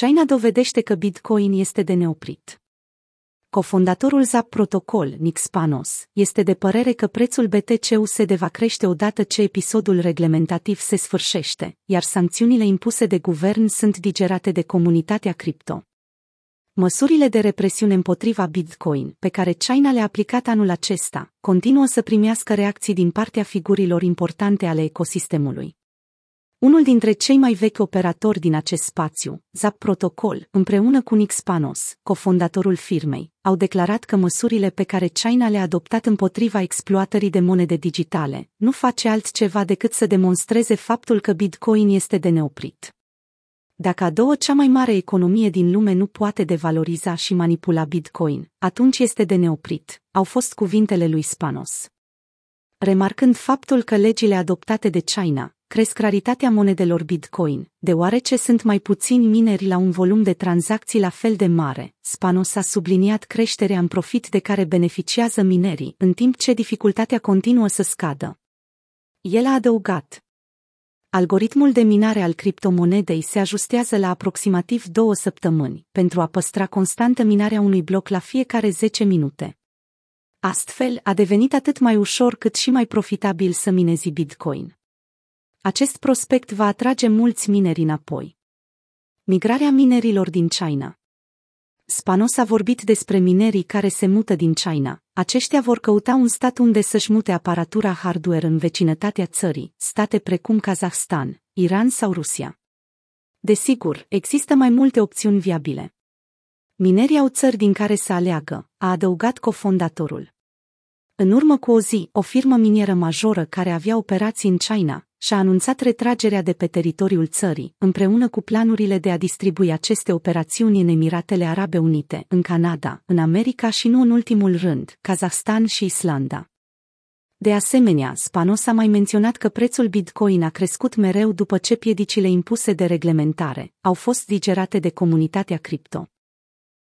China dovedește că Bitcoin este de neoprit. Cofondatorul Zap Protocol, Nick Spanos, este de părere că prețul BTC-USD va crește odată ce episodul reglementativ se sfârșește, iar sancțiunile impuse de guvern sunt digerate de comunitatea cripto. Măsurile de represiune împotriva Bitcoin, pe care China le-a aplicat anul acesta, continuă să primească reacții din partea figurilor importante ale ecosistemului. Unul dintre cei mai vechi operatori din acest spațiu, Zap Protocol, împreună cu Nick Spanos, cofondatorul firmei, au declarat că măsurile pe care China le-a adoptat împotriva exploatării de monede digitale nu face altceva decât să demonstreze faptul că Bitcoin este de neoprit. Dacă a doua cea mai mare economie din lume nu poate devaloriza și manipula Bitcoin, atunci este de neoprit, au fost cuvintele lui Spanos. Remarcând faptul că legile adoptate de China cresc raritatea monedelor Bitcoin, deoarece sunt mai puțini mineri la un volum de tranzacții la fel de mare. Spanos a subliniat creșterea în profit de care beneficiază minerii, în timp ce dificultatea continuă să scadă. El a adăugat. Algoritmul de minare al criptomonedei se ajustează la aproximativ două săptămâni, pentru a păstra constantă minarea unui bloc la fiecare 10 minute. Astfel, a devenit atât mai ușor cât și mai profitabil să minezi Bitcoin acest prospect va atrage mulți mineri înapoi. Migrarea minerilor din China Spanos a vorbit despre minerii care se mută din China. Aceștia vor căuta un stat unde să-și mute aparatura hardware în vecinătatea țării, state precum Kazahstan, Iran sau Rusia. Desigur, există mai multe opțiuni viabile. Minerii au țări din care să aleagă, a adăugat cofondatorul. În urmă cu o zi, o firmă minieră majoră care avea operații în China și-a anunțat retragerea de pe teritoriul țării, împreună cu planurile de a distribui aceste operațiuni în Emiratele Arabe Unite, în Canada, în America și nu în ultimul rând, Kazahstan și Islanda. De asemenea, Spanos a mai menționat că prețul Bitcoin a crescut mereu după ce piedicile impuse de reglementare au fost digerate de comunitatea cripto.